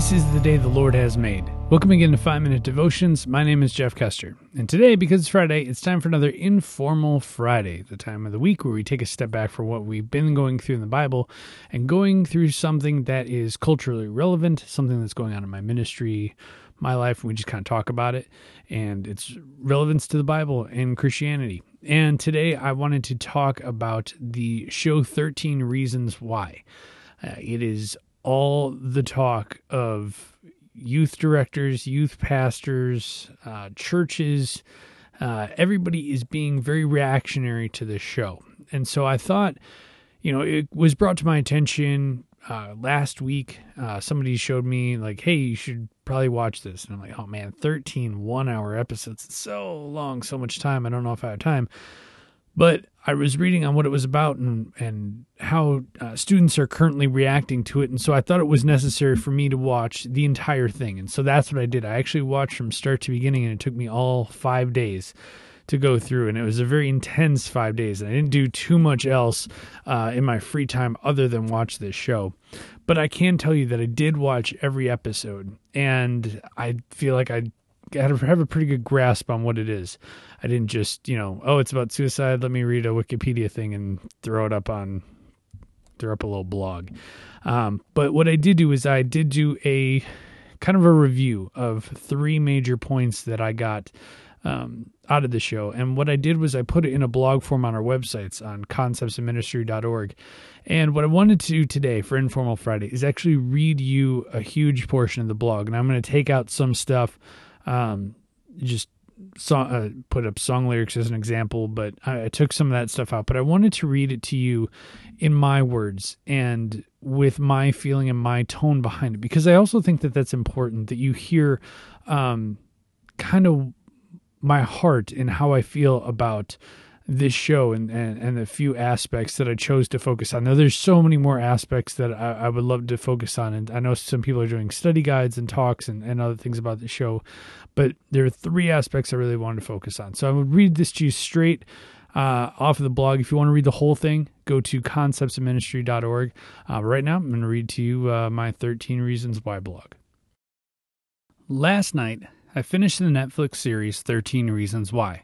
This is the day the Lord has made. Welcome again to 5 Minute Devotions. My name is Jeff Custer. And today, because it's Friday, it's time for another Informal Friday, the time of the week where we take a step back from what we've been going through in the Bible and going through something that is culturally relevant, something that's going on in my ministry, my life, and we just kind of talk about it and its relevance to the Bible and Christianity. And today, I wanted to talk about the show 13 Reasons Why. Uh, it is all the talk of youth directors, youth pastors, uh, churches. Uh, everybody is being very reactionary to this show. And so I thought, you know, it was brought to my attention uh, last week. Uh, somebody showed me, like, hey, you should probably watch this. And I'm like, oh man, 13 one hour episodes. It's so long, so much time. I don't know if I have time. But I was reading on what it was about and and how uh, students are currently reacting to it, and so I thought it was necessary for me to watch the entire thing, and so that's what I did. I actually watched from start to beginning, and it took me all five days to go through, and it was a very intense five days. And I didn't do too much else uh, in my free time other than watch this show. But I can tell you that I did watch every episode, and I feel like I have a pretty good grasp on what it is. I didn't just, you know, oh, it's about suicide. Let me read a Wikipedia thing and throw it up on, throw up a little blog. Um, but what I did do is I did do a kind of a review of three major points that I got um, out of the show. And what I did was I put it in a blog form on our websites on conceptsofministry.org. And what I wanted to do today for Informal Friday is actually read you a huge portion of the blog. And I'm going to take out some stuff um, just saw, uh, put up song lyrics as an example, but I, I, took some of that stuff out. But I wanted to read it to you in my words and with my feeling and my tone behind it, because I also think that that's important that you hear um, kind of my heart and how I feel about this show and, and, and the few aspects that I chose to focus on. Now, there's so many more aspects that I, I, would love to focus on. And I know some people are doing study guides and talks and, and other things about the show, but there are three aspects I really wanted to focus on. So I would read this to you straight uh, off of the blog. If you want to read the whole thing, go to conceptsofministry.org. Uh, right now, I'm going to read to you uh, my 13 Reasons Why blog. Last night, I finished the Netflix series 13 Reasons Why.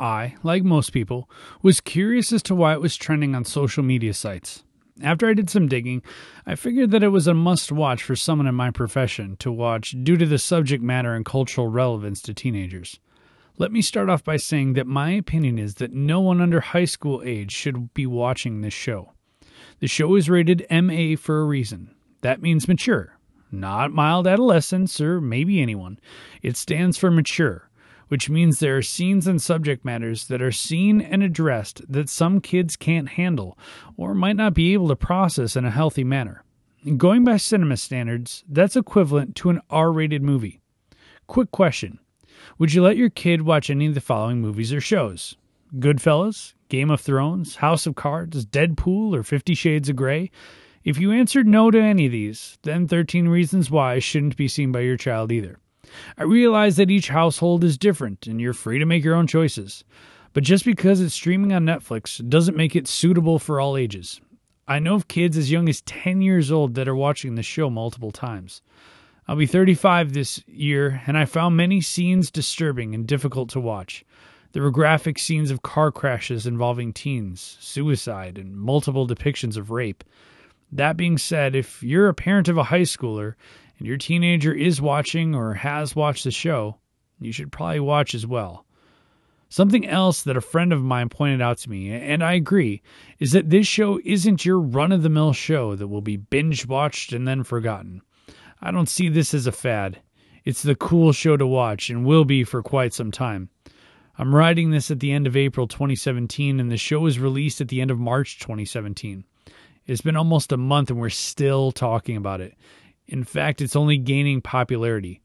I, like most people, was curious as to why it was trending on social media sites. After I did some digging, I figured that it was a must watch for someone in my profession to watch due to the subject matter and cultural relevance to teenagers. Let me start off by saying that my opinion is that no one under high school age should be watching this show. The show is rated MA for a reason. That means mature, not mild adolescence or maybe anyone. It stands for mature which means there are scenes and subject matters that are seen and addressed that some kids can't handle or might not be able to process in a healthy manner. Going by cinema standards, that's equivalent to an R rated movie. Quick question Would you let your kid watch any of the following movies or shows? Goodfellas, Game of Thrones, House of Cards, Deadpool, or Fifty Shades of Grey? If you answered no to any of these, then 13 Reasons Why shouldn't be seen by your child either. I realize that each household is different and you're free to make your own choices. But just because it's streaming on Netflix doesn't make it suitable for all ages. I know of kids as young as 10 years old that are watching the show multiple times. I'll be 35 this year, and I found many scenes disturbing and difficult to watch. There were graphic scenes of car crashes involving teens, suicide, and multiple depictions of rape. That being said, if you're a parent of a high schooler and your teenager is watching or has watched the show, you should probably watch as well. Something else that a friend of mine pointed out to me, and I agree, is that this show isn't your run of the mill show that will be binge watched and then forgotten. I don't see this as a fad. It's the cool show to watch and will be for quite some time. I'm writing this at the end of April 2017, and the show was released at the end of March 2017. It's been almost a month, and we're still talking about it. In fact, it's only gaining popularity.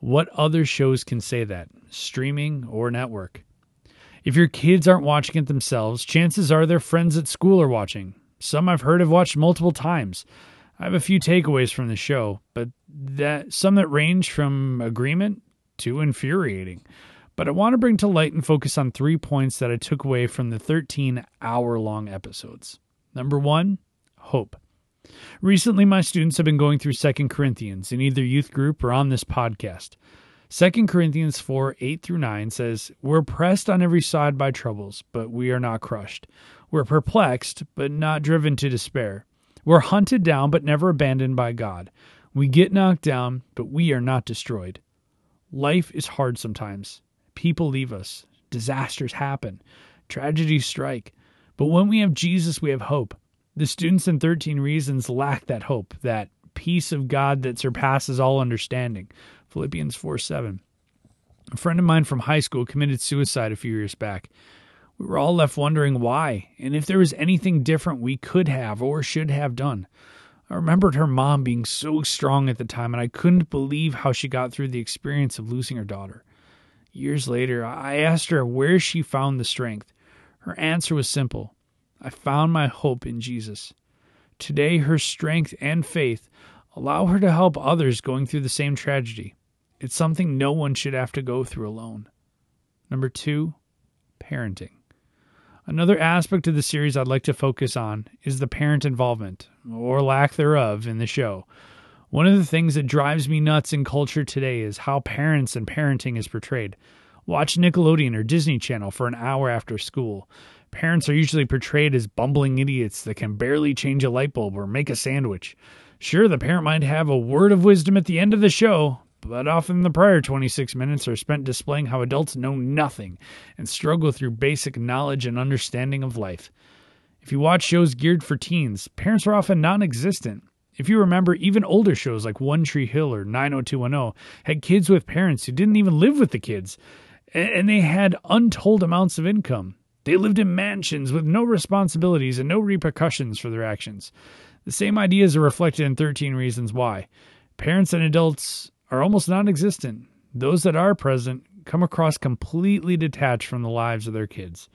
What other shows can say that, streaming or network? If your kids aren't watching it themselves, chances are their friends at school are watching. Some I've heard have watched multiple times. I have a few takeaways from the show, but that some that range from agreement to infuriating. But I want to bring to light and focus on three points that I took away from the 13 hour long episodes. Number one, hope. Recently, my students have been going through 2 Corinthians in either youth group or on this podcast. 2 Corinthians 4 8 through 9 says, We're pressed on every side by troubles, but we are not crushed. We're perplexed, but not driven to despair. We're hunted down, but never abandoned by God. We get knocked down, but we are not destroyed. Life is hard sometimes. People leave us. Disasters happen. Tragedies strike. But when we have Jesus, we have hope. The students in 13 Reasons lack that hope, that peace of God that surpasses all understanding. Philippians 4 7. A friend of mine from high school committed suicide a few years back. We were all left wondering why, and if there was anything different we could have or should have done. I remembered her mom being so strong at the time, and I couldn't believe how she got through the experience of losing her daughter. Years later, I asked her where she found the strength. Her answer was simple I found my hope in Jesus. Today, her strength and faith allow her to help others going through the same tragedy. It's something no one should have to go through alone. Number two, parenting. Another aspect of the series I'd like to focus on is the parent involvement, or lack thereof, in the show. One of the things that drives me nuts in culture today is how parents and parenting is portrayed. Watch Nickelodeon or Disney Channel for an hour after school. Parents are usually portrayed as bumbling idiots that can barely change a light bulb or make a sandwich. Sure, the parent might have a word of wisdom at the end of the show, but often the prior 26 minutes are spent displaying how adults know nothing and struggle through basic knowledge and understanding of life. If you watch shows geared for teens, parents are often non existent. If you remember, even older shows like One Tree Hill or 90210 had kids with parents who didn't even live with the kids, and they had untold amounts of income. They lived in mansions with no responsibilities and no repercussions for their actions. The same ideas are reflected in 13 Reasons Why. Parents and adults are almost non existent. Those that are present come across completely detached from the lives of their kids.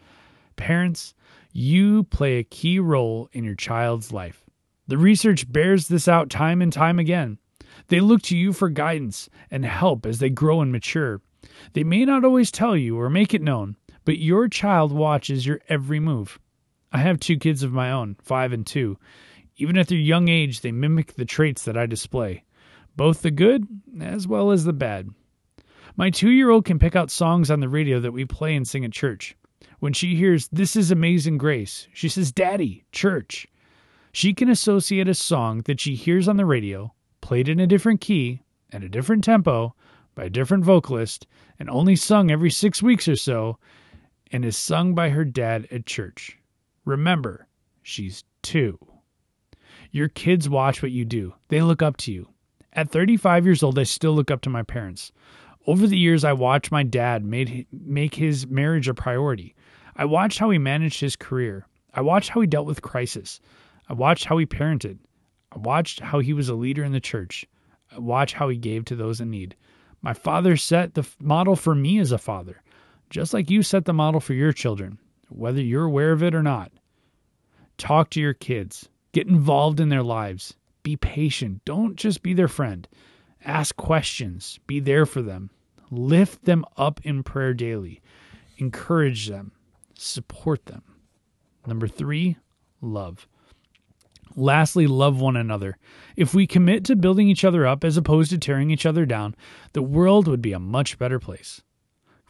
Parents, you play a key role in your child's life. The research bears this out time and time again. They look to you for guidance and help as they grow and mature. They may not always tell you or make it known, but your child watches your every move. I have two kids of my own, five and two. Even at their young age, they mimic the traits that I display both the good as well as the bad. My two year old can pick out songs on the radio that we play and sing at church. When she hears This is Amazing Grace, she says, Daddy, church. She can associate a song that she hears on the radio, played in a different key and a different tempo by a different vocalist, and only sung every six weeks or so, and is sung by her dad at church. Remember, she's two. Your kids watch what you do, they look up to you. At 35 years old, I still look up to my parents. Over the years, I watched my dad made, make his marriage a priority. I watched how he managed his career. I watched how he dealt with crisis. I watched how he parented. I watched how he was a leader in the church. I watched how he gave to those in need. My father set the model for me as a father, just like you set the model for your children, whether you're aware of it or not. Talk to your kids, get involved in their lives, be patient. Don't just be their friend. Ask questions. Be there for them. Lift them up in prayer daily. Encourage them. Support them. Number three, love. Lastly, love one another. If we commit to building each other up as opposed to tearing each other down, the world would be a much better place.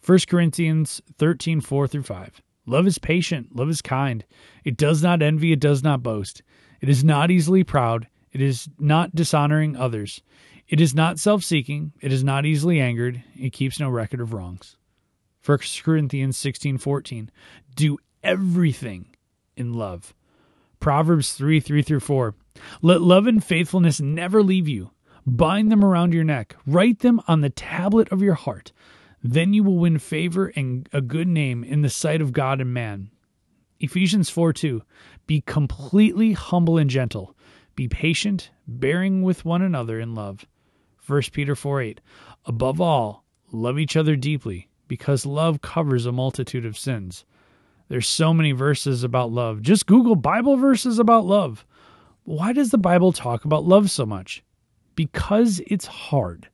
1 Corinthians 13 4 through 5. Love is patient, love is kind. It does not envy, it does not boast. It is not easily proud, it is not dishonoring others. It is not self seeking. It is not easily angered. It keeps no record of wrongs. 1 Corinthians 16 14. Do everything in love. Proverbs 3 3 through 4. Let love and faithfulness never leave you. Bind them around your neck. Write them on the tablet of your heart. Then you will win favor and a good name in the sight of God and man. Ephesians 4 2. Be completely humble and gentle. Be patient, bearing with one another in love. 1 Peter 4 8. Above all, love each other deeply, because love covers a multitude of sins. There's so many verses about love. Just Google Bible verses about love. Why does the Bible talk about love so much? Because it's hard.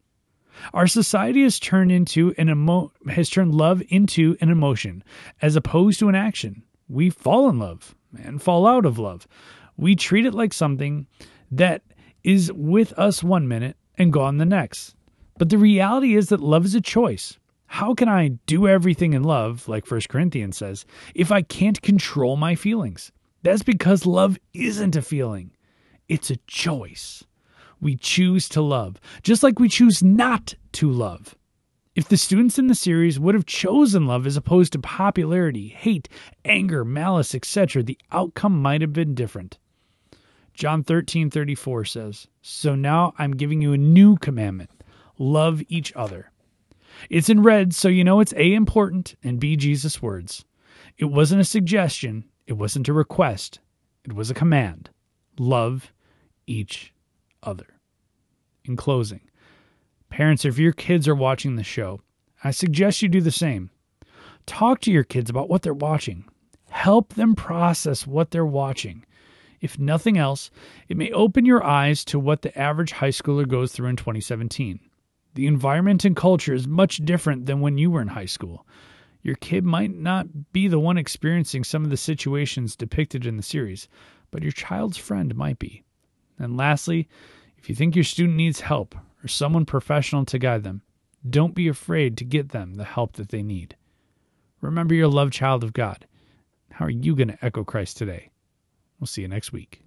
Our society has turned into an emo- has turned love into an emotion as opposed to an action. We fall in love and fall out of love. We treat it like something that is with us one minute and gone the next. But the reality is that love is a choice. How can I do everything in love, like 1 Corinthians says, if I can't control my feelings? That's because love isn't a feeling, it's a choice. We choose to love, just like we choose not to love. If the students in the series would have chosen love as opposed to popularity, hate, anger, malice, etc., the outcome might have been different. John 13:34 says, "So now I'm giving you a new commandment: love each other." It's in red, so you know it's A important and B Jesus' words. It wasn't a suggestion, it wasn't a request, it was a command. Love each other. In closing, parents, if your kids are watching the show, I suggest you do the same. Talk to your kids about what they're watching. Help them process what they're watching. If nothing else, it may open your eyes to what the average high schooler goes through in 2017. The environment and culture is much different than when you were in high school. Your kid might not be the one experiencing some of the situations depicted in the series, but your child's friend might be. And lastly, if you think your student needs help or someone professional to guide them, don't be afraid to get them the help that they need. Remember, you're loved child of God. How are you going to echo Christ today? We'll see you next week.